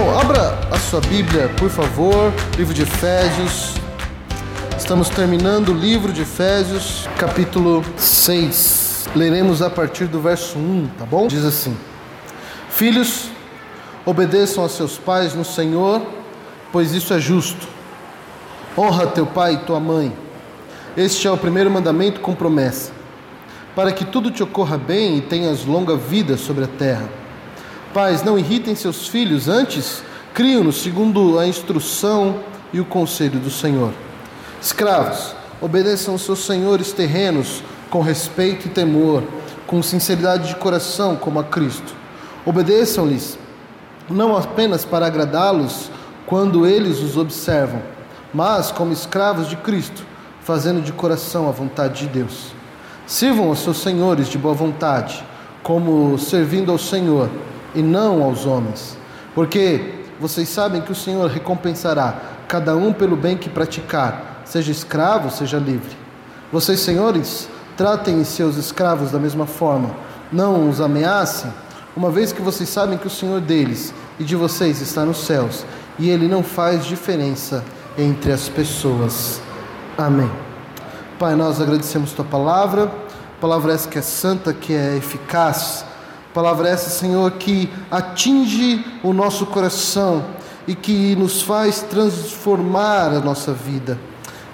Bom, abra a sua Bíblia, por favor, livro de Efésios. Estamos terminando o livro de Efésios, capítulo 6. Leremos a partir do verso 1, tá bom? Diz assim: Filhos, obedeçam a seus pais no Senhor, pois isso é justo. Honra teu pai e tua mãe. Este é o primeiro mandamento com promessa, para que tudo te ocorra bem e tenhas longa vida sobre a terra. Pais, não irritem seus filhos, antes criam-nos segundo a instrução e o conselho do Senhor. Escravos, obedeçam aos seus senhores terrenos com respeito e temor, com sinceridade de coração, como a Cristo. Obedeçam-lhes, não apenas para agradá-los quando eles os observam, mas como escravos de Cristo, fazendo de coração a vontade de Deus. Sirvam aos seus senhores de boa vontade, como servindo ao Senhor e não aos homens, porque vocês sabem que o Senhor recompensará cada um pelo bem que praticar, seja escravo, seja livre. Vocês, senhores, tratem seus escravos da mesma forma, não os ameacem, uma vez que vocês sabem que o Senhor deles e de vocês está nos céus, e ele não faz diferença entre as pessoas. Amém. Pai, nós agradecemos tua palavra, palavra essa que é santa, que é eficaz Palavra essa, Senhor, que atinge o nosso coração e que nos faz transformar a nossa vida.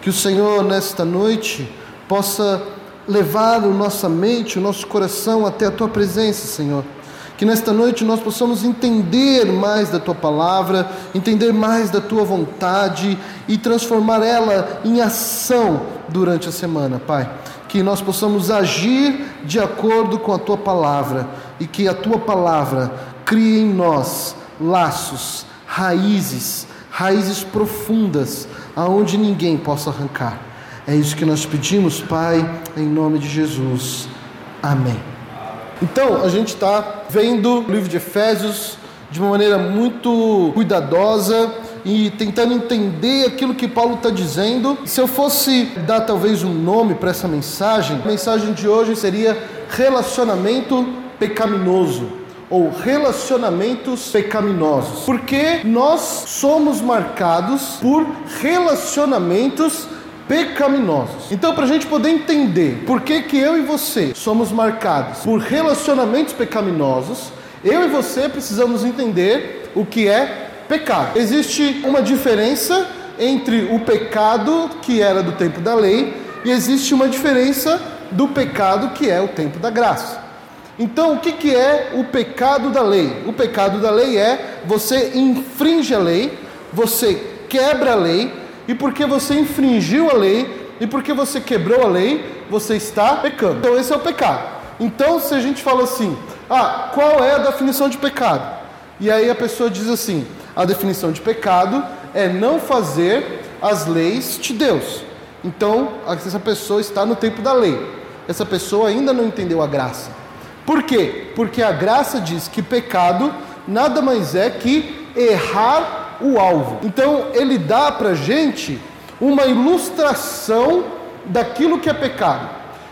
Que o Senhor, nesta noite, possa levar a nossa mente, o nosso coração até a tua presença, Senhor. Que nesta noite nós possamos entender mais da tua palavra, entender mais da tua vontade e transformar ela em ação durante a semana, Pai que nós possamos agir de acordo com a tua palavra e que a tua palavra crie em nós laços, raízes, raízes profundas, aonde ninguém possa arrancar. É isso que nós pedimos, Pai, em nome de Jesus. Amém. Então, a gente está vendo o livro de Efésios de uma maneira muito cuidadosa e tentando entender aquilo que Paulo está dizendo. Se eu fosse dar talvez um nome para essa mensagem, a mensagem de hoje seria relacionamento pecaminoso ou relacionamentos pecaminosos. Porque nós somos marcados por relacionamentos pecaminosos. Então, para a gente poder entender por que, que eu e você somos marcados por relacionamentos pecaminosos, eu e você precisamos entender o que é pecado. Existe uma diferença entre o pecado que era do tempo da lei e existe uma diferença do pecado que é o tempo da graça. Então, o que, que é o pecado da lei? O pecado da lei é você infringe a lei, você quebra a lei, e porque você infringiu a lei, e porque você quebrou a lei, você está pecando. Então, esse é o pecado. Então, se a gente fala assim, ah, qual é a definição de pecado? E aí a pessoa diz assim: a definição de pecado é não fazer as leis de Deus. Então, essa pessoa está no tempo da lei. Essa pessoa ainda não entendeu a graça. Por quê? Porque a graça diz que pecado nada mais é que errar o alvo. Então, ele dá para gente uma ilustração daquilo que é pecado.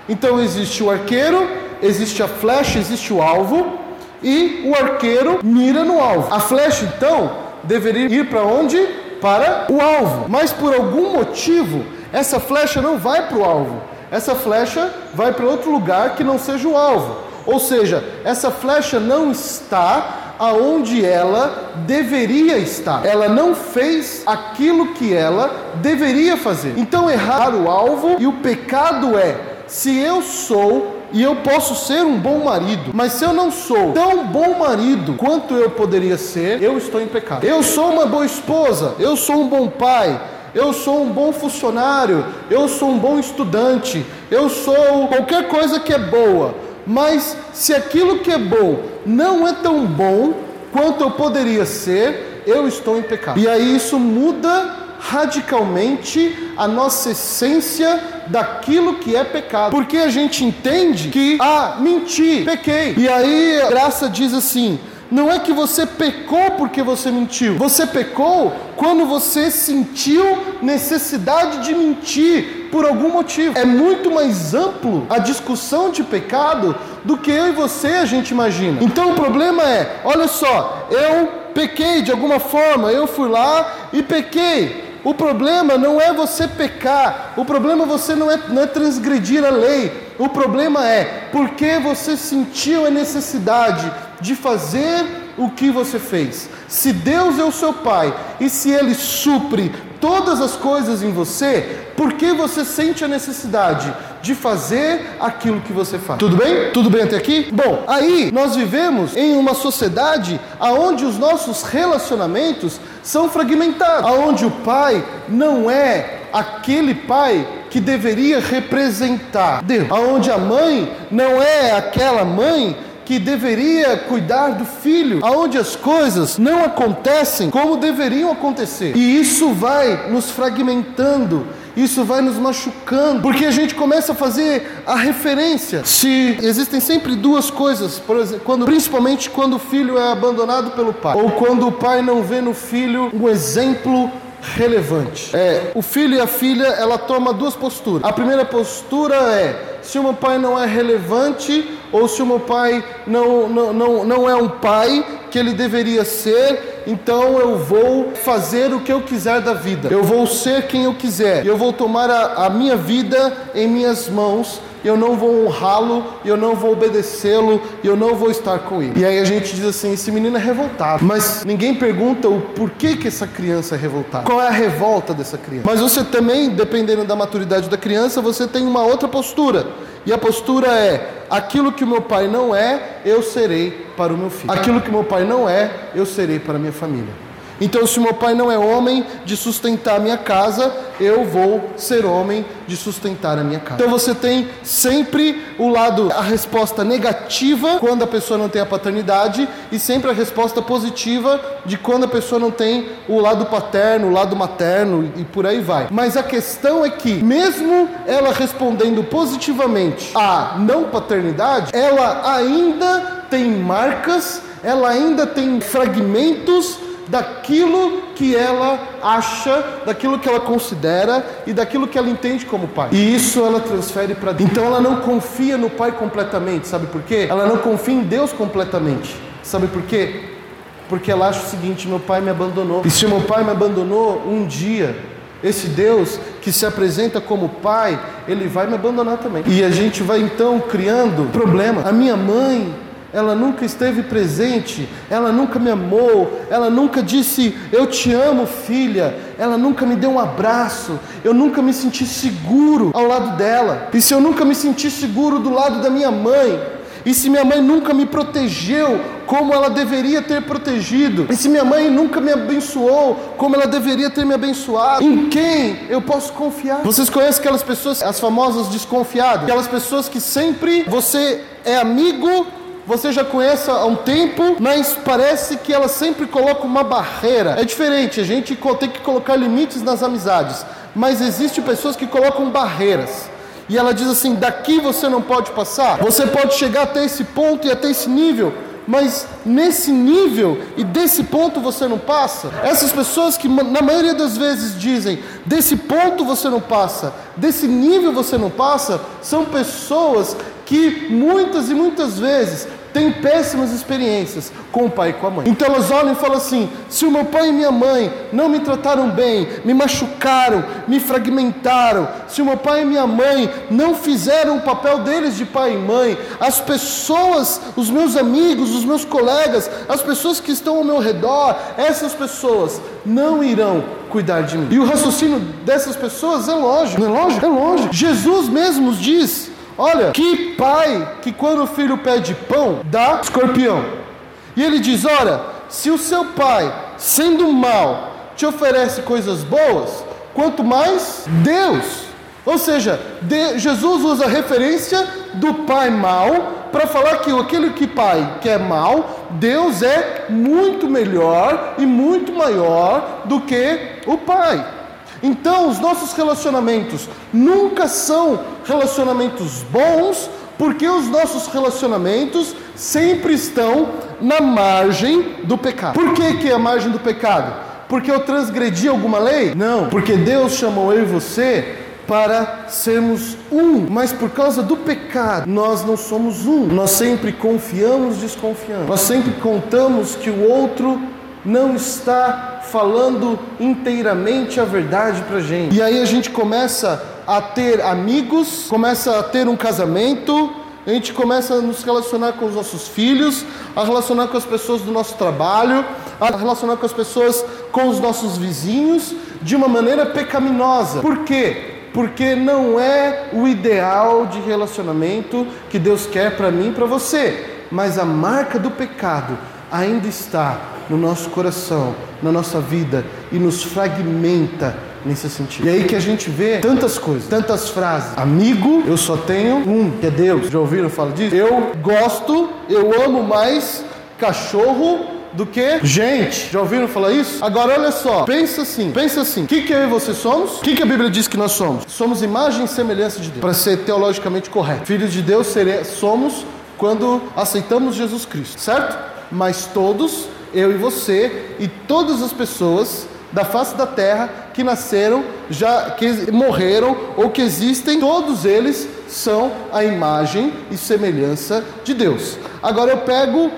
Então, existe o arqueiro, existe a flecha, existe o alvo, e o arqueiro mira no alvo. A flecha, então, deveria ir para onde? Para o alvo. Mas por algum motivo, essa flecha não vai para o alvo. Essa flecha vai para outro lugar que não seja o alvo. Ou seja, essa flecha não está aonde ela deveria estar. Ela não fez aquilo que ela deveria fazer. Então errar o alvo e o pecado é: se eu sou e eu posso ser um bom marido, mas se eu não sou tão bom marido quanto eu poderia ser, eu estou em pecado. Eu sou uma boa esposa, eu sou um bom pai, eu sou um bom funcionário, eu sou um bom estudante, eu sou qualquer coisa que é boa, mas se aquilo que é bom não é tão bom quanto eu poderia ser, eu estou em pecado. E aí isso muda radicalmente a nossa essência daquilo que é pecado. Porque a gente entende que, ah, menti, pequei. E aí a graça diz assim: não é que você pecou porque você mentiu. Você pecou quando você sentiu necessidade de mentir por algum motivo. É muito mais amplo a discussão de pecado do que eu e você a gente imagina. Então o problema é, olha só, eu pequei de alguma forma, eu fui lá e pequei. O problema não é você pecar, o problema você não é, não é transgredir a lei, o problema é porque você sentiu a necessidade de fazer o que você fez. Se Deus é o seu Pai e se Ele supre todas as coisas em você, por que você sente a necessidade de fazer aquilo que você faz? Tudo bem? Tudo bem até aqui? Bom, aí nós vivemos em uma sociedade onde os nossos relacionamentos são fragmentados, aonde o pai não é aquele pai que deveria representar. Deus, aonde a mãe não é aquela mãe que deveria cuidar do filho, aonde as coisas não acontecem como deveriam acontecer. E isso vai nos fragmentando, isso vai nos machucando, porque a gente começa a fazer a referência. Se existem sempre duas coisas, exemplo, quando, principalmente quando o filho é abandonado pelo pai, ou quando o pai não vê no filho um exemplo relevante. É, o filho e a filha, ela toma duas posturas. A primeira postura é: se o meu pai não é relevante, ou se o meu pai não, não, não, não é um pai que ele deveria ser, então eu vou fazer o que eu quiser da vida. Eu vou ser quem eu quiser. Eu vou tomar a, a minha vida em minhas mãos eu não vou honrá-lo, eu não vou obedecê-lo, eu não vou estar com ele. E aí a gente diz assim: esse menino é revoltado. Mas ninguém pergunta o porquê que essa criança é revoltada. Qual é a revolta dessa criança? Mas você também, dependendo da maturidade da criança, você tem uma outra postura. E a postura é: aquilo que o meu pai não é, eu serei para o meu filho. Aquilo que o meu pai não é, eu serei para a minha família. Então, se meu pai não é homem de sustentar a minha casa, eu vou ser homem de sustentar a minha casa. Então, você tem sempre o lado, a resposta negativa quando a pessoa não tem a paternidade, e sempre a resposta positiva de quando a pessoa não tem o lado paterno, o lado materno e por aí vai. Mas a questão é que, mesmo ela respondendo positivamente à não paternidade, ela ainda tem marcas, ela ainda tem fragmentos daquilo que ela acha, daquilo que ela considera e daquilo que ela entende como pai. E isso ela transfere para Deus. Então ela não confia no pai completamente, sabe por quê? Ela não confia em Deus completamente. Sabe por quê? Porque ela acha o seguinte: meu pai me abandonou. E se meu pai me abandonou um dia, esse Deus que se apresenta como pai, ele vai me abandonar também. E a gente vai então criando problema. A minha mãe ela nunca esteve presente, ela nunca me amou, ela nunca disse eu te amo, filha, ela nunca me deu um abraço, eu nunca me senti seguro ao lado dela. E se eu nunca me senti seguro do lado da minha mãe, e se minha mãe nunca me protegeu como ela deveria ter protegido, e se minha mãe nunca me abençoou como ela deveria ter me abençoado, em quem eu posso confiar? Vocês conhecem aquelas pessoas, as famosas desconfiadas? Aquelas pessoas que sempre você é amigo você já conhece há um tempo, mas parece que ela sempre coloca uma barreira. É diferente, a gente tem que colocar limites nas amizades, mas existem pessoas que colocam barreiras. E ela diz assim: daqui você não pode passar. Você pode chegar até esse ponto e até esse nível, mas nesse nível e desse ponto você não passa. Essas pessoas que na maioria das vezes dizem desse ponto você não passa, desse nível você não passa, são pessoas que muitas e muitas vezes têm péssimas experiências com o pai e com a mãe. Então elas olham e falam assim: se o meu pai e minha mãe não me trataram bem, me machucaram, me fragmentaram, se o meu pai e minha mãe não fizeram o papel deles de pai e mãe, as pessoas, os meus amigos, os meus colegas, as pessoas que estão ao meu redor, essas pessoas não irão cuidar de mim. E o raciocínio dessas pessoas é lógico, não é lógico? É lógico. Jesus mesmo diz Olha, que pai que quando o filho pede pão, dá escorpião. E ele diz: Olha, se o seu pai, sendo mal, te oferece coisas boas, quanto mais Deus. Ou seja, de, Jesus usa a referência do pai mal para falar que aquele que pai que é mal, Deus é muito melhor e muito maior do que o pai. Então, os nossos relacionamentos nunca são relacionamentos bons, porque os nossos relacionamentos sempre estão na margem do pecado. Por que, que é a margem do pecado? Porque eu transgredi alguma lei? Não, porque Deus chamou eu e você para sermos um, mas por causa do pecado, nós não somos um. Nós sempre confiamos desconfiando. Nós sempre contamos que o outro não está falando inteiramente a verdade para gente. E aí a gente começa a ter amigos, começa a ter um casamento, a gente começa a nos relacionar com os nossos filhos, a relacionar com as pessoas do nosso trabalho, a relacionar com as pessoas, com os nossos vizinhos, de uma maneira pecaminosa. Por quê? Porque não é o ideal de relacionamento que Deus quer para mim e para você, mas a marca do pecado ainda está no nosso coração, na nossa vida e nos fragmenta nesse sentido. E aí que a gente vê tantas coisas, tantas frases. Amigo, eu só tenho um, que é Deus. Já ouviram falar disso? Eu gosto, eu amo mais cachorro do que gente. Já ouviram falar isso? Agora olha só, pensa assim, pensa assim. O que, que eu e você somos? O que, que a Bíblia diz que nós somos? Somos imagem e semelhança de Deus. Para ser teologicamente correto. Filhos de Deus somos quando aceitamos Jesus Cristo, certo? Mas todos, eu e você e todas as pessoas da face da terra que nasceram, já que morreram ou que existem, todos eles são a imagem e semelhança de Deus. Agora eu pego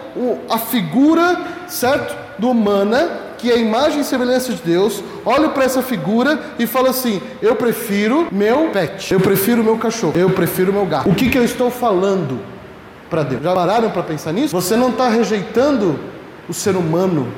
a figura, certo, do humana, que é a imagem e semelhança de Deus, olho para essa figura e falo assim: eu prefiro meu pet, eu prefiro meu cachorro, eu prefiro meu gato. O que, que eu estou falando para Deus? Já pararam para pensar nisso? Você não está rejeitando o ser humano,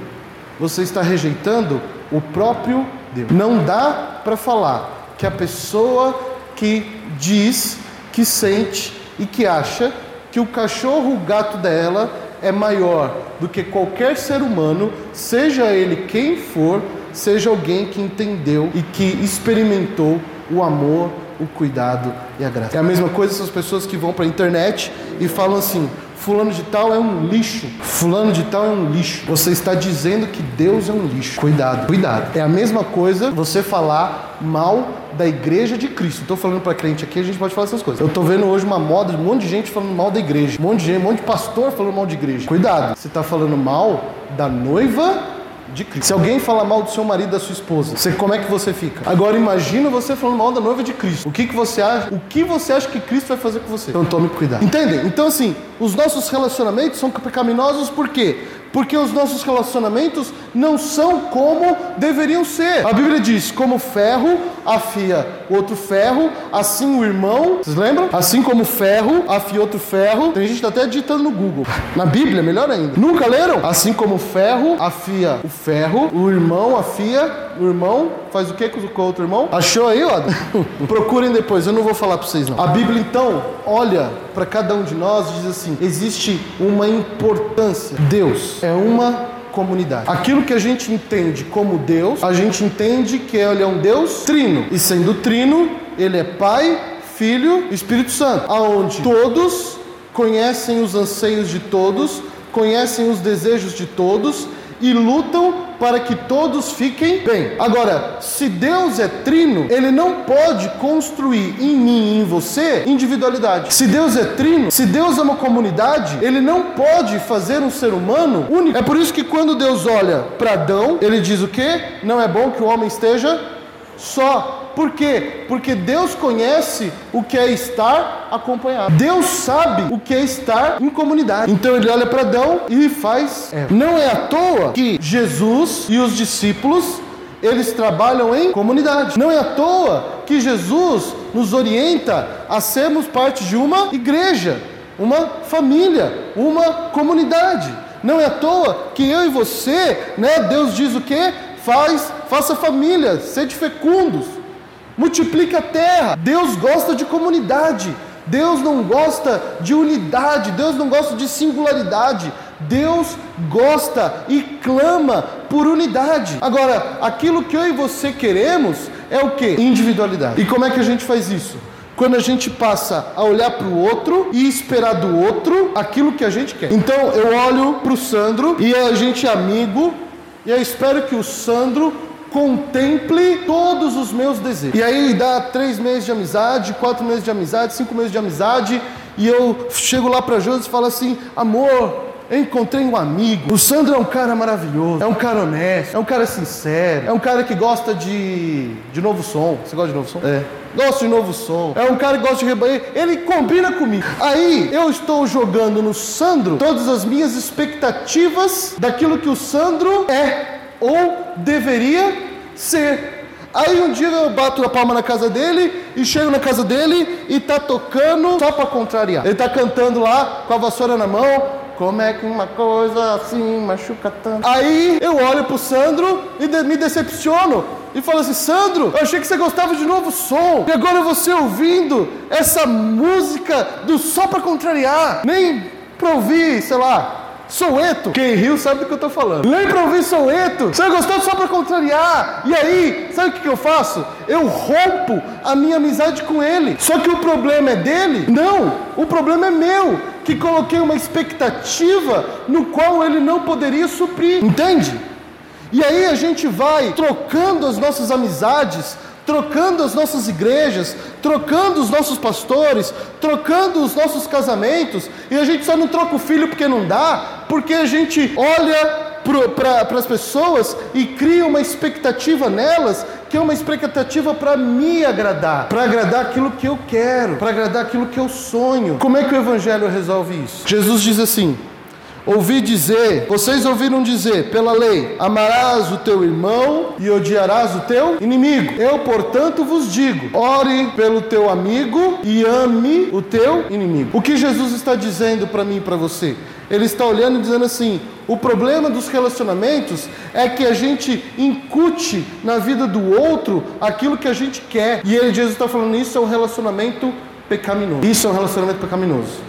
você está rejeitando o próprio Deus. Não dá para falar que a pessoa que diz, que sente e que acha que o cachorro, o gato dela é maior do que qualquer ser humano, seja ele quem for, seja alguém que entendeu e que experimentou o amor, o cuidado e a graça. É a mesma coisa essas pessoas que vão para a internet e falam assim: Fulano de tal é um lixo. Fulano de tal é um lixo. Você está dizendo que Deus é um lixo. Cuidado, cuidado. É a mesma coisa você falar mal da igreja de Cristo. Estou falando para crente aqui, a gente pode falar essas coisas. Eu estou vendo hoje uma moda de um monte de gente falando mal da igreja. Um monte de gente, um monte de pastor falando mal de igreja. Cuidado, você está falando mal da noiva de Cristo. Se alguém fala mal do seu marido, da sua esposa, você, como é que você fica? Agora imagina você falando mal da noiva de Cristo. O que, que você acha? O que você acha que Cristo vai fazer com você? Então tome cuidado. Entendem? Então assim, os nossos relacionamentos são pecaminosos por quê? Porque os nossos relacionamentos não são como deveriam ser. A Bíblia diz: como ferro afia outro ferro, assim o irmão, vocês lembram? Assim como ferro afia outro ferro. Tem gente está até digitando no Google. Na Bíblia, melhor ainda. Nunca leram? Assim como ferro afia o ferro, o irmão afia, o irmão faz o que com o outro irmão? Achou aí, ó? Procurem depois, eu não vou falar para vocês não. A Bíblia então olha para cada um de nós e diz assim: existe uma importância. Deus é uma comunidade. Aquilo que a gente entende como Deus, a gente entende que ele é um Deus trino. E sendo trino, ele é Pai, Filho e Espírito Santo, aonde todos conhecem os anseios de todos, conhecem os desejos de todos e lutam para que todos fiquem bem. Agora, se Deus é trino, ele não pode construir em mim e em você individualidade. Se Deus é trino, se Deus é uma comunidade, ele não pode fazer um ser humano único. É por isso que quando Deus olha para Adão, ele diz o que? Não é bom que o homem esteja só. Por quê? Porque Deus conhece o que é estar acompanhado. Deus sabe o que é estar em comunidade. Então ele olha para Adão e faz. É. Não é à toa que Jesus e os discípulos eles trabalham em comunidade. Não é à toa que Jesus nos orienta a sermos parte de uma igreja, uma família, uma comunidade. Não é à toa que eu e você, né, Deus diz o que? Faz, faça família, sede fecundos multiplique a terra. Deus gosta de comunidade. Deus não gosta de unidade, Deus não gosta de singularidade. Deus gosta e clama por unidade. Agora, aquilo que eu e você queremos é o que? Individualidade. E como é que a gente faz isso? Quando a gente passa a olhar para o outro e esperar do outro aquilo que a gente quer. Então eu olho para o Sandro e a gente é amigo, e eu espero que o Sandro contemple todos os meus desejos. E aí dá três meses de amizade, quatro meses de amizade, cinco meses de amizade, e eu chego lá para Josi e falo assim: amor, eu encontrei um amigo. O Sandro é um cara maravilhoso, é um cara honesto, é um cara sincero, é um cara que gosta de, de novo som. Você gosta de novo som? É. Gosta de novo som. É um cara que gosta de rebanho. Ele combina comigo. Aí eu estou jogando no Sandro todas as minhas expectativas daquilo que o Sandro é ou deveria ser. Aí um dia eu bato a palma na casa dele e chego na casa dele e tá tocando só para contrariar. Ele tá cantando lá com a vassoura na mão. Como é que uma coisa assim machuca tanto? Aí eu olho pro Sandro e de me decepciono e falo assim: Sandro, eu achei que você gostava de novo som. E agora você ouvindo essa música do só para contrariar, nem pra ouvir, sei lá, Soueto, quem riu sabe do que eu estou falando. Nem para ouvir Soueto, você gostou só para contrariar. E aí, sabe o que, que eu faço? Eu rompo a minha amizade com ele. Só que o problema é dele? Não, o problema é meu, que coloquei uma expectativa no qual ele não poderia suprir. Entende? E aí a gente vai trocando as nossas amizades trocando as nossas igrejas, trocando os nossos pastores, trocando os nossos casamentos, e a gente só não troca o filho porque não dá, porque a gente olha para as pessoas e cria uma expectativa nelas que é uma expectativa para me agradar, para agradar aquilo que eu quero, para agradar aquilo que eu sonho. Como é que o Evangelho resolve isso? Jesus diz assim: Ouvi dizer, vocês ouviram dizer, pela lei, amarás o teu irmão e odiarás o teu inimigo. Eu, portanto, vos digo: ore pelo teu amigo e ame o teu inimigo. O que Jesus está dizendo para mim e para você? Ele está olhando e dizendo assim: o problema dos relacionamentos é que a gente incute na vida do outro aquilo que a gente quer. E ele, Jesus está falando: isso é um relacionamento pecaminoso. Isso é um relacionamento pecaminoso.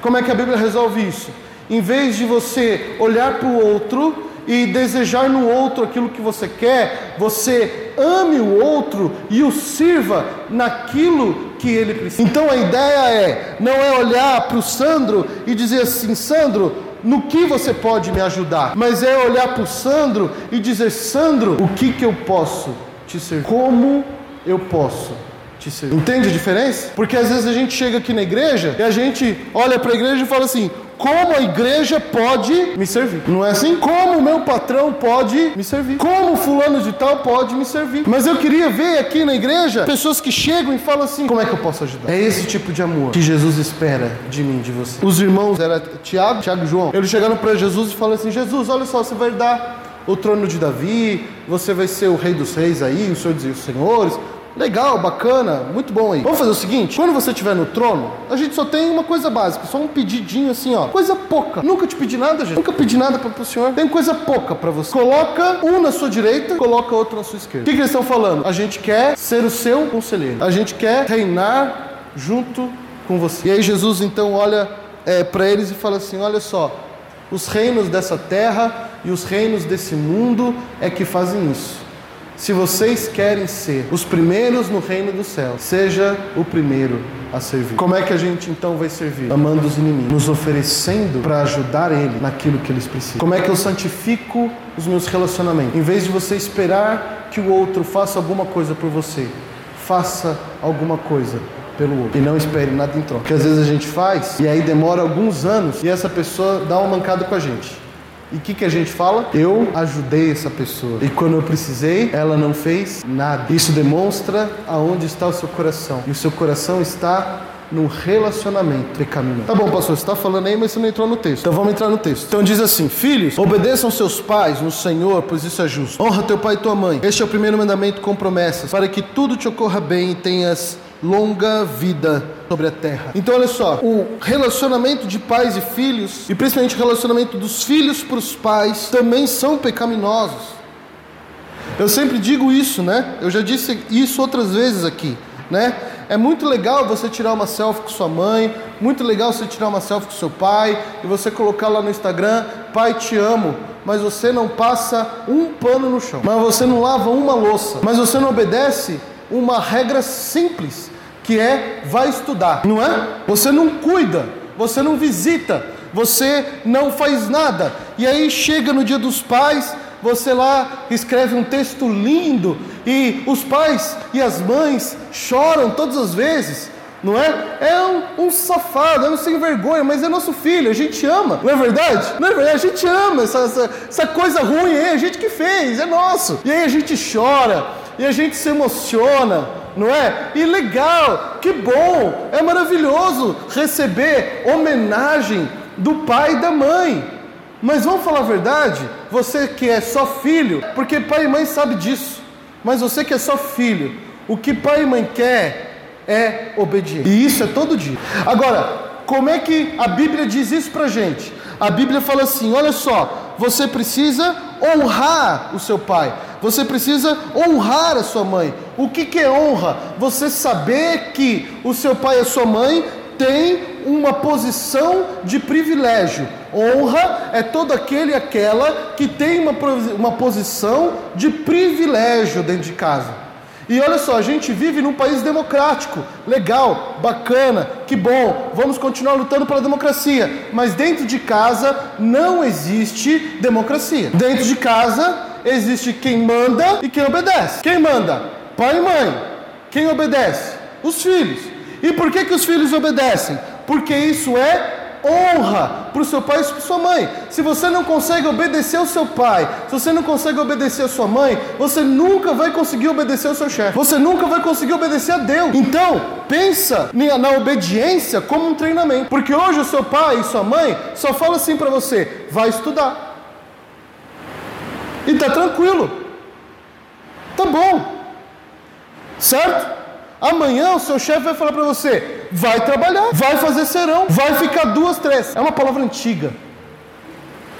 Como é que a Bíblia resolve isso? Em vez de você olhar para o outro e desejar no outro aquilo que você quer, você ame o outro e o sirva naquilo que ele precisa. Então a ideia é não é olhar para o Sandro e dizer assim, Sandro, no que você pode me ajudar, mas é olhar para o Sandro e dizer, Sandro, o que que eu posso te servir? Como eu posso te servir? Entende a diferença? Porque às vezes a gente chega aqui na igreja e a gente olha para a igreja e fala assim: como a igreja pode me servir. Não é assim? Como o meu patrão pode me servir. Como fulano de tal pode me servir. Mas eu queria ver aqui na igreja pessoas que chegam e falam assim: como é que eu posso ajudar? É esse tipo de amor que Jesus espera de mim, de você. Os irmãos, era Tiago, Tiago e João, eles chegaram para Jesus e falaram assim: Jesus, olha só, você vai dar o trono de Davi, você vai ser o rei dos reis aí, o senhor dos senhores. Legal, bacana, muito bom aí. Vamos fazer o seguinte: quando você estiver no trono, a gente só tem uma coisa básica, só um pedidinho assim, ó. Coisa pouca. Nunca te pedi nada, gente. Nunca pedi nada para o senhor. Tem coisa pouca para você. Coloca um na sua direita, coloca outro na sua esquerda. O que, que eles estão falando? A gente quer ser o seu conselheiro. A gente quer reinar junto com você. E aí Jesus então olha é, para eles e fala assim: olha só, os reinos dessa terra e os reinos desse mundo é que fazem isso. Se vocês querem ser os primeiros no reino do céu, seja o primeiro a servir. Como é que a gente então vai servir? Amando os inimigos, nos oferecendo para ajudar ele naquilo que eles precisam. Como é que eu santifico os meus relacionamentos? Em vez de você esperar que o outro faça alguma coisa por você, faça alguma coisa pelo outro. E não espere nada em troca. Porque às vezes a gente faz e aí demora alguns anos e essa pessoa dá uma mancada com a gente. E o que, que a gente fala? Eu ajudei essa pessoa. E quando eu precisei, ela não fez nada. Isso demonstra aonde está o seu coração. E o seu coração está no relacionamento pecaminoso. Tá bom, pastor, você está falando aí, mas você não entrou no texto. Então vamos entrar no texto. Então diz assim: Filhos, obedeçam seus pais no Senhor, pois isso é justo. Honra teu pai e tua mãe. Este é o primeiro mandamento com promessas, para que tudo te ocorra bem e tenhas longa vida sobre a terra. Então, olha só, o relacionamento de pais e filhos, e principalmente o relacionamento dos filhos para os pais, também são pecaminosos. Eu sempre digo isso, né? Eu já disse isso outras vezes aqui, né? É muito legal você tirar uma selfie com sua mãe, muito legal você tirar uma selfie com seu pai e você colocar lá no Instagram, pai te amo, mas você não passa um pano no chão, mas você não lava uma louça, mas você não obedece uma regra simples, que é vai estudar, não é? Você não cuida, você não visita, você não faz nada. E aí chega no dia dos pais, você lá escreve um texto lindo e os pais e as mães choram todas as vezes não é? É um, um, safado, é um sem vergonha, mas é nosso filho, a gente ama, não é verdade? Não é verdade? A gente ama essa, essa, essa coisa ruim, é a gente que fez, é nosso. E aí a gente chora, e a gente se emociona, não é? E legal, que bom, é maravilhoso receber homenagem do pai e da mãe. Mas vamos falar a verdade? Você que é só filho, porque pai e mãe sabe disso. Mas você que é só filho, o que pai e mãe quer é obediência. E isso é todo dia. Agora, como é que a Bíblia diz isso pra gente? A Bíblia fala assim: olha só, você precisa honrar o seu pai, você precisa honrar a sua mãe. O que, que é honra? Você saber que o seu pai e a sua mãe têm uma posição de privilégio. Honra é todo aquele e aquela que tem uma, uma posição de privilégio dentro de casa. E olha só, a gente vive num país democrático, legal, bacana, que bom, vamos continuar lutando pela democracia. Mas dentro de casa não existe democracia. Dentro de casa existe quem manda e quem obedece. Quem manda? Pai e mãe. Quem obedece? Os filhos. E por que, que os filhos obedecem? Porque isso é honra para o seu pai e para sua mãe. Se você não consegue obedecer ao seu pai, se você não consegue obedecer à sua mãe, você nunca vai conseguir obedecer ao seu chefe. Você nunca vai conseguir obedecer a Deus. Então, pensa na obediência como um treinamento. Porque hoje o seu pai e sua mãe só falam assim para você: vai estudar. E tá tranquilo. Tá bom. Certo? Amanhã o seu chefe vai falar para você: vai trabalhar, vai fazer serão, vai ficar duas, três. É uma palavra antiga.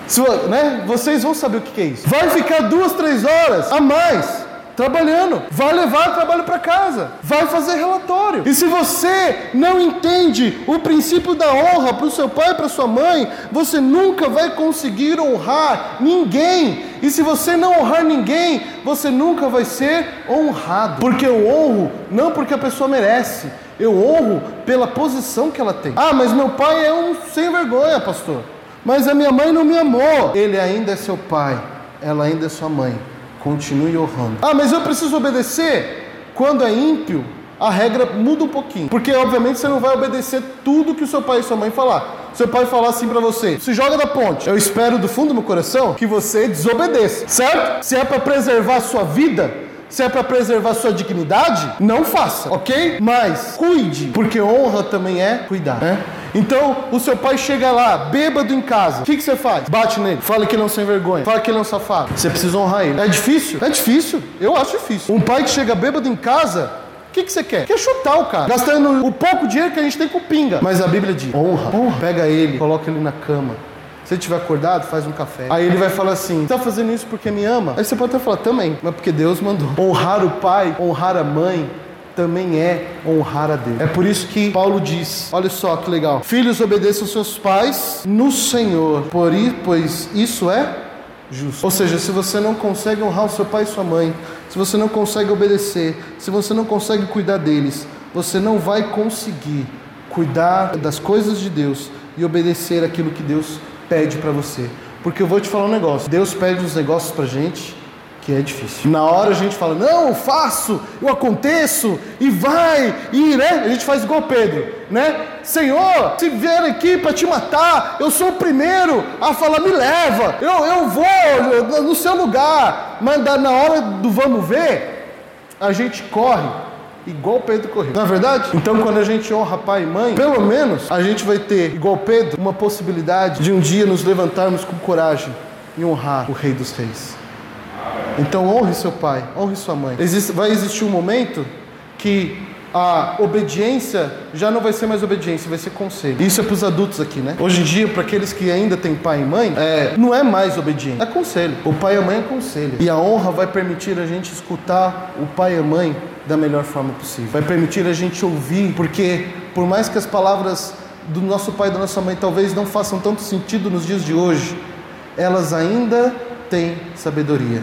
Se, né, vocês vão saber o que é isso. Vai ficar duas, três horas a mais trabalhando, vai levar trabalho para casa, vai fazer relatório. E se você não entende o princípio da honra para o seu pai e para sua mãe, você nunca vai conseguir honrar ninguém. E se você não honrar ninguém, você nunca vai ser honrado. Porque eu honro não porque a pessoa merece, eu honro pela posição que ela tem. Ah, mas meu pai é um sem vergonha, pastor. Mas a minha mãe não me amou. Ele ainda é seu pai, ela ainda é sua mãe. Continue honrando. Ah, mas eu preciso obedecer? Quando é ímpio, a regra muda um pouquinho. Porque, obviamente, você não vai obedecer tudo que o seu pai e sua mãe falar. Seu pai falar assim para você: se joga da ponte. Eu espero do fundo do meu coração que você desobedeça, certo? Se é para preservar a sua vida, se é para preservar sua dignidade, não faça, ok? Mas cuide, porque honra também é cuidar, né? Então, o seu pai chega lá, bêbado em casa. O que, que você faz? Bate nele, fala que ele é um sem vergonha, fala que ele é um safado. Você precisa honrar ele. É difícil? É difícil. Eu acho difícil. Um pai que chega bêbado em casa, o que, que você quer? Quer chutar o cara, gastando o pouco dinheiro que a gente tem com pinga. Mas a Bíblia diz: honra, honra. Pega ele, coloca ele na cama. Se ele estiver acordado, faz um café. Aí ele vai falar assim: está fazendo isso porque me ama? Aí você pode até falar: também, mas porque Deus mandou. Honrar o pai, honrar a mãe, também é honrar a Deus. É por isso que Paulo diz: olha só que legal. Filhos, obedeçam seus pais no Senhor, por ir, pois isso é justo. Ou seja, se você não consegue honrar o seu pai e sua mãe, se você não consegue obedecer, se você não consegue cuidar deles, você não vai conseguir cuidar das coisas de Deus e obedecer aquilo que Deus pede para você. Porque eu vou te falar um negócio: Deus pede uns negócios para gente que é difícil. Na hora a gente fala, não, eu faço, eu aconteço, e vai, e né? A gente faz igual Pedro, né? Senhor, se vier aqui para te matar, eu sou o primeiro a falar, me leva, eu, eu vou no seu lugar. Mas na hora do vamos ver, a gente corre igual Pedro correu. Não é verdade? Então, quando a gente honra pai e mãe, pelo menos a gente vai ter, igual Pedro, uma possibilidade de um dia nos levantarmos com coragem e honrar o Rei dos Reis. Então honre seu pai, honre sua mãe. Existe, vai existir um momento que a obediência já não vai ser mais obediência, vai ser conselho. Isso é para os adultos aqui, né? Hoje em dia, para aqueles que ainda têm pai e mãe, é, não é mais obediência, é conselho. O pai e a mãe é conselho. E a honra vai permitir a gente escutar o pai e a mãe da melhor forma possível. Vai permitir a gente ouvir, porque por mais que as palavras do nosso pai e da nossa mãe talvez não façam tanto sentido nos dias de hoje, elas ainda têm sabedoria.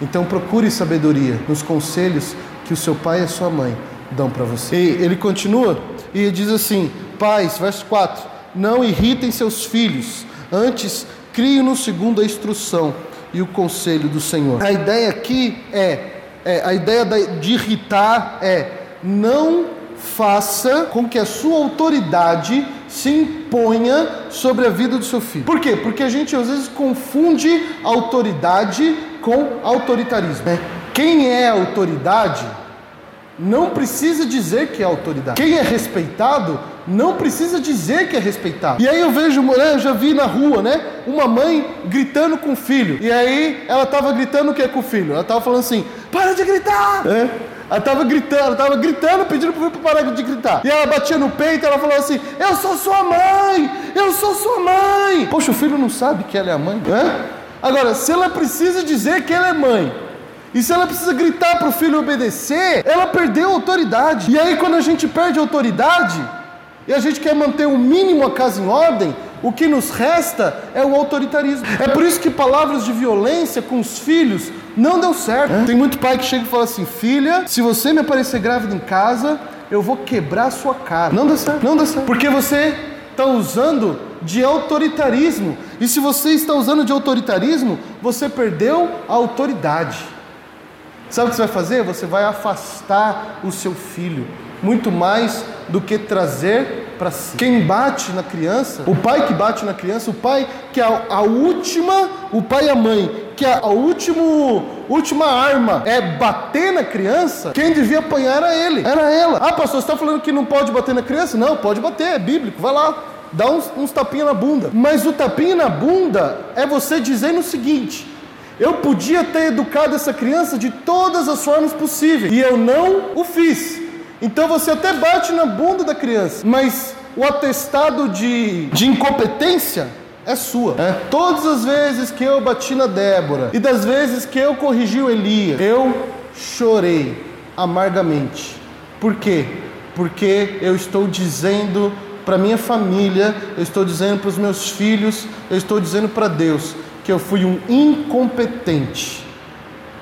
Então procure sabedoria nos conselhos que o seu pai e a sua mãe dão para você. E ele continua e diz assim: Pais, verso 4: Não irritem seus filhos, antes criem-nos segundo a instrução e o conselho do Senhor. A ideia aqui é, é a ideia de irritar é não faça com que a sua autoridade se imponha sobre a vida do seu filho. Por quê? Porque a gente às vezes confunde autoridade com autoritarismo. É. Quem é autoridade não precisa dizer que é autoridade. Quem é respeitado não precisa dizer que é respeitado. E aí eu vejo, né, eu já vi na rua, né, uma mãe gritando com o filho. E aí ela estava gritando o que com o filho? Ela estava falando assim: "Para de gritar!" É. Ela estava gritando, ela estava gritando, pedindo para o filho parar de gritar. E ela batia no peito, ela falou assim: "Eu sou sua mãe! Eu sou sua mãe!" Poxa, o filho não sabe que ela é a mãe? Agora, se ela precisa dizer que ela é mãe, e se ela precisa gritar para o filho obedecer, ela perdeu a autoridade. E aí, quando a gente perde a autoridade, e a gente quer manter o mínimo a casa em ordem, o que nos resta é o autoritarismo. É por isso que palavras de violência com os filhos não deu certo. É? Tem muito pai que chega e fala assim: filha, se você me aparecer grávida em casa, eu vou quebrar a sua cara. Não dá certo, não dá certo. Porque você está usando de autoritarismo. E se você está usando de autoritarismo, você perdeu a autoridade. Sabe o que você vai fazer? Você vai afastar o seu filho muito mais do que trazer para si. Quem bate na criança, o pai que bate na criança, o pai que é a, última, o pai e a mãe, que a, a último, última arma é bater na criança, quem devia apanhar era ele, era ela. Ah, pastor, você está falando que não pode bater na criança? Não, pode bater, é bíblico, vai lá. Dá uns, uns na bunda. Mas o tapinha na bunda é você dizendo o seguinte: eu podia ter educado essa criança de todas as formas possíveis e eu não o fiz. Então você até bate na bunda da criança, mas o atestado de, de incompetência é sua. É. Todas as vezes que eu bati na Débora e das vezes que eu corrigi o Elias, eu chorei amargamente. Por quê? Porque eu estou dizendo para minha família, eu estou dizendo para os meus filhos, eu estou dizendo para Deus que eu fui um incompetente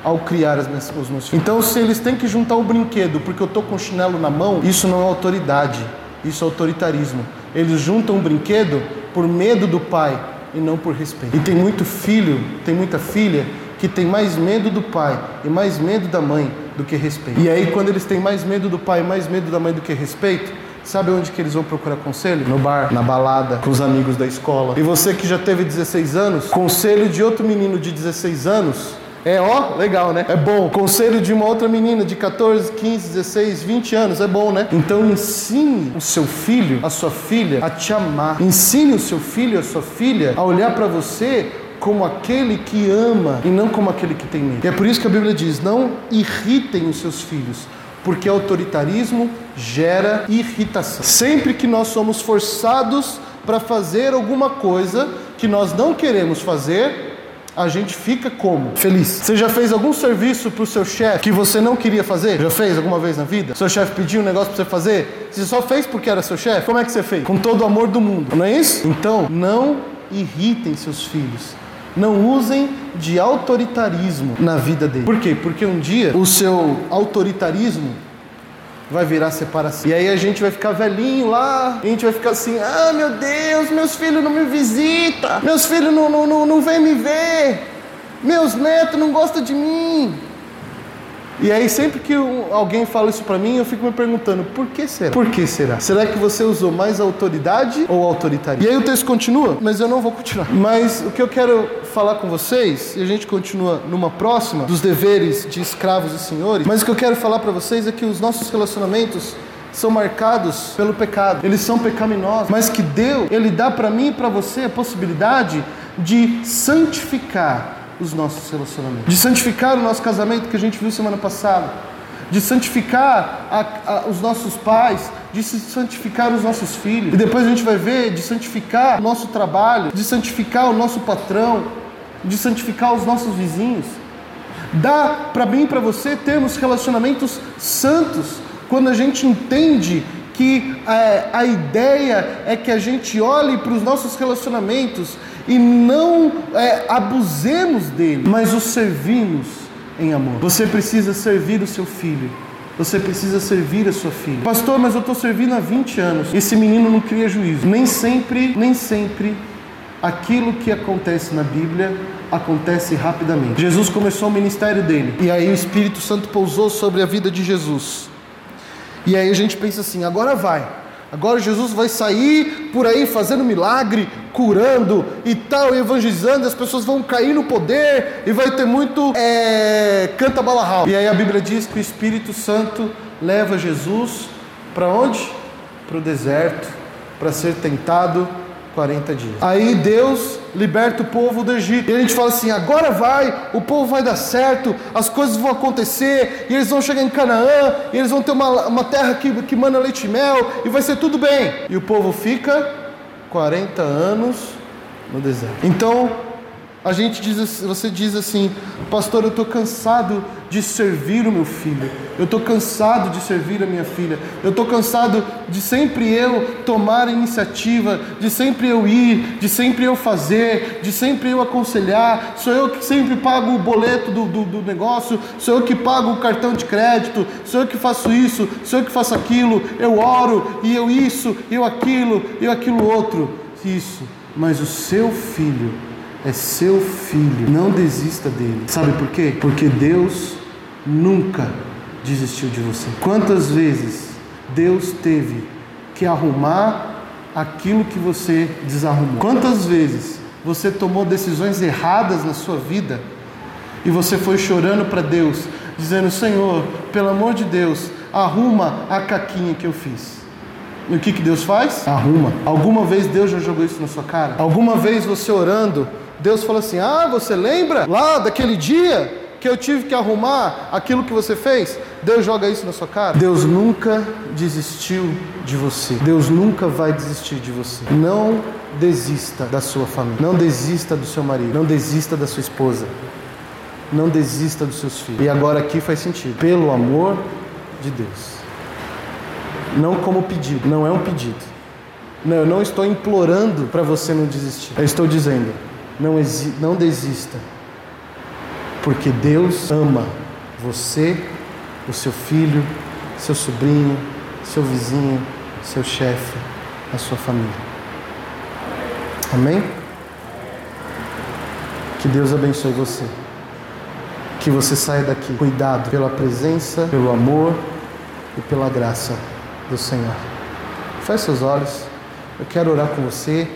ao criar minhas, os meus filhos. Então, se eles têm que juntar o brinquedo porque eu estou com o chinelo na mão, isso não é autoridade, isso é autoritarismo. Eles juntam o brinquedo por medo do pai e não por respeito. E tem muito filho, tem muita filha que tem mais medo do pai e mais medo da mãe do que respeito. E aí, quando eles têm mais medo do pai e mais medo da mãe do que respeito, Sabe onde que eles vão procurar conselho? No bar, na balada, com os amigos da escola. E você que já teve 16 anos, conselho de outro menino de 16 anos é ó, legal, né? É bom. Conselho de uma outra menina de 14, 15, 16, 20 anos, é bom, né? Então ensine o seu filho, a sua filha a te amar. Ensine o seu filho, a sua filha a olhar para você como aquele que ama e não como aquele que tem medo. E é por isso que a Bíblia diz: não irritem os seus filhos, porque autoritarismo gera irritação. Sempre que nós somos forçados para fazer alguma coisa que nós não queremos fazer, a gente fica como? Feliz. Você já fez algum serviço para o seu chefe que você não queria fazer? Já fez alguma vez na vida? Seu chefe pediu um negócio para você fazer? Você só fez porque era seu chefe? Como é que você fez? Com todo o amor do mundo, não é isso? Então, não irritem seus filhos. Não usem de autoritarismo na vida dele. Por quê? Porque um dia o seu autoritarismo vai virar separação. E aí a gente vai ficar velhinho lá, a gente vai ficar assim: ah, meu Deus, meus filhos não me visitam, meus filhos não, não, não, não vêm me ver, meus netos não gostam de mim. E aí sempre que alguém fala isso para mim, eu fico me perguntando, por que será? Por que será? Será que você usou mais autoridade ou autoritarismo? E aí o texto continua, mas eu não vou continuar. Mas o que eu quero falar com vocês, e a gente continua numa próxima dos deveres de escravos e senhores, mas o que eu quero falar para vocês é que os nossos relacionamentos são marcados pelo pecado. Eles são pecaminosos, mas que Deus, ele dá para mim e para você a possibilidade de santificar os nossos relacionamentos, de santificar o nosso casamento que a gente viu semana passada, de santificar a, a, os nossos pais, de santificar os nossos filhos, e depois a gente vai ver de santificar o nosso trabalho, de santificar o nosso patrão, de santificar os nossos vizinhos. Dá para mim e para você termos relacionamentos santos quando a gente entende que é, a ideia é que a gente olhe para os nossos relacionamentos e não é, abusemos dele, mas o servimos em amor. Você precisa servir o seu filho. Você precisa servir a sua filha. Pastor, mas eu estou servindo há 20 anos. Esse menino não cria juízo. Nem sempre, nem sempre aquilo que acontece na Bíblia acontece rapidamente. Jesus começou o ministério dele e aí o Espírito Santo pousou sobre a vida de Jesus. E aí a gente pensa assim: agora vai. Agora Jesus vai sair por aí fazendo milagre, curando e tal, evangelizando, as pessoas vão cair no poder e vai ter muito é, canta balarral. E aí a Bíblia diz que o Espírito Santo leva Jesus para onde? Para o deserto, para ser tentado 40 dias. Aí Deus liberta o povo do Egito. E a gente fala assim: agora vai, o povo vai dar certo, as coisas vão acontecer, e eles vão chegar em Canaã, e eles vão ter uma, uma terra que, que manda leite e mel, e vai ser tudo bem. E o povo fica 40 anos no deserto. Então, a gente diz, você diz assim, pastor, eu estou cansado de servir o meu filho, eu estou cansado de servir a minha filha, eu estou cansado de sempre eu tomar a iniciativa, de sempre eu ir, de sempre eu fazer, de sempre eu aconselhar, sou eu que sempre pago o boleto do, do, do negócio, sou eu que pago o cartão de crédito, sou eu que faço isso, sou eu que faço aquilo, eu oro e eu isso, eu aquilo, eu aquilo outro, isso, mas o seu filho é seu filho. Não desista dele. Sabe por quê? Porque Deus nunca desistiu de você. Quantas vezes Deus teve que arrumar aquilo que você desarrumou? Quantas vezes você tomou decisões erradas na sua vida e você foi chorando para Deus, dizendo: Senhor, pelo amor de Deus, arruma a caquinha que eu fiz. E o que, que Deus faz? Arruma. Alguma vez Deus já jogou isso na sua cara? Alguma vez você orando, Deus falou assim: Ah, você lembra lá daquele dia que eu tive que arrumar aquilo que você fez? Deus joga isso na sua cara? Deus nunca desistiu de você. Deus nunca vai desistir de você. Não desista da sua família. Não desista do seu marido. Não desista da sua esposa. Não desista dos seus filhos. E agora aqui faz sentido. Pelo amor de Deus. Não como pedido. Não é um pedido. Não, eu não estou implorando para você não desistir. Eu estou dizendo, não, não desista. Porque Deus ama você, o seu filho, seu sobrinho, seu vizinho, seu chefe, a sua família. Amém? Que Deus abençoe você. Que você saia daqui cuidado pela presença, pelo amor e pela graça do Senhor. Feche seus olhos. Eu quero orar com você.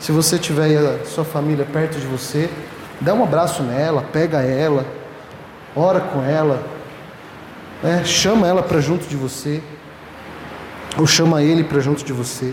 Se você tiver a sua família perto de você, dá um abraço nela, pega ela, ora com ela, né? chama ela para junto de você, ou chama ele para junto de você.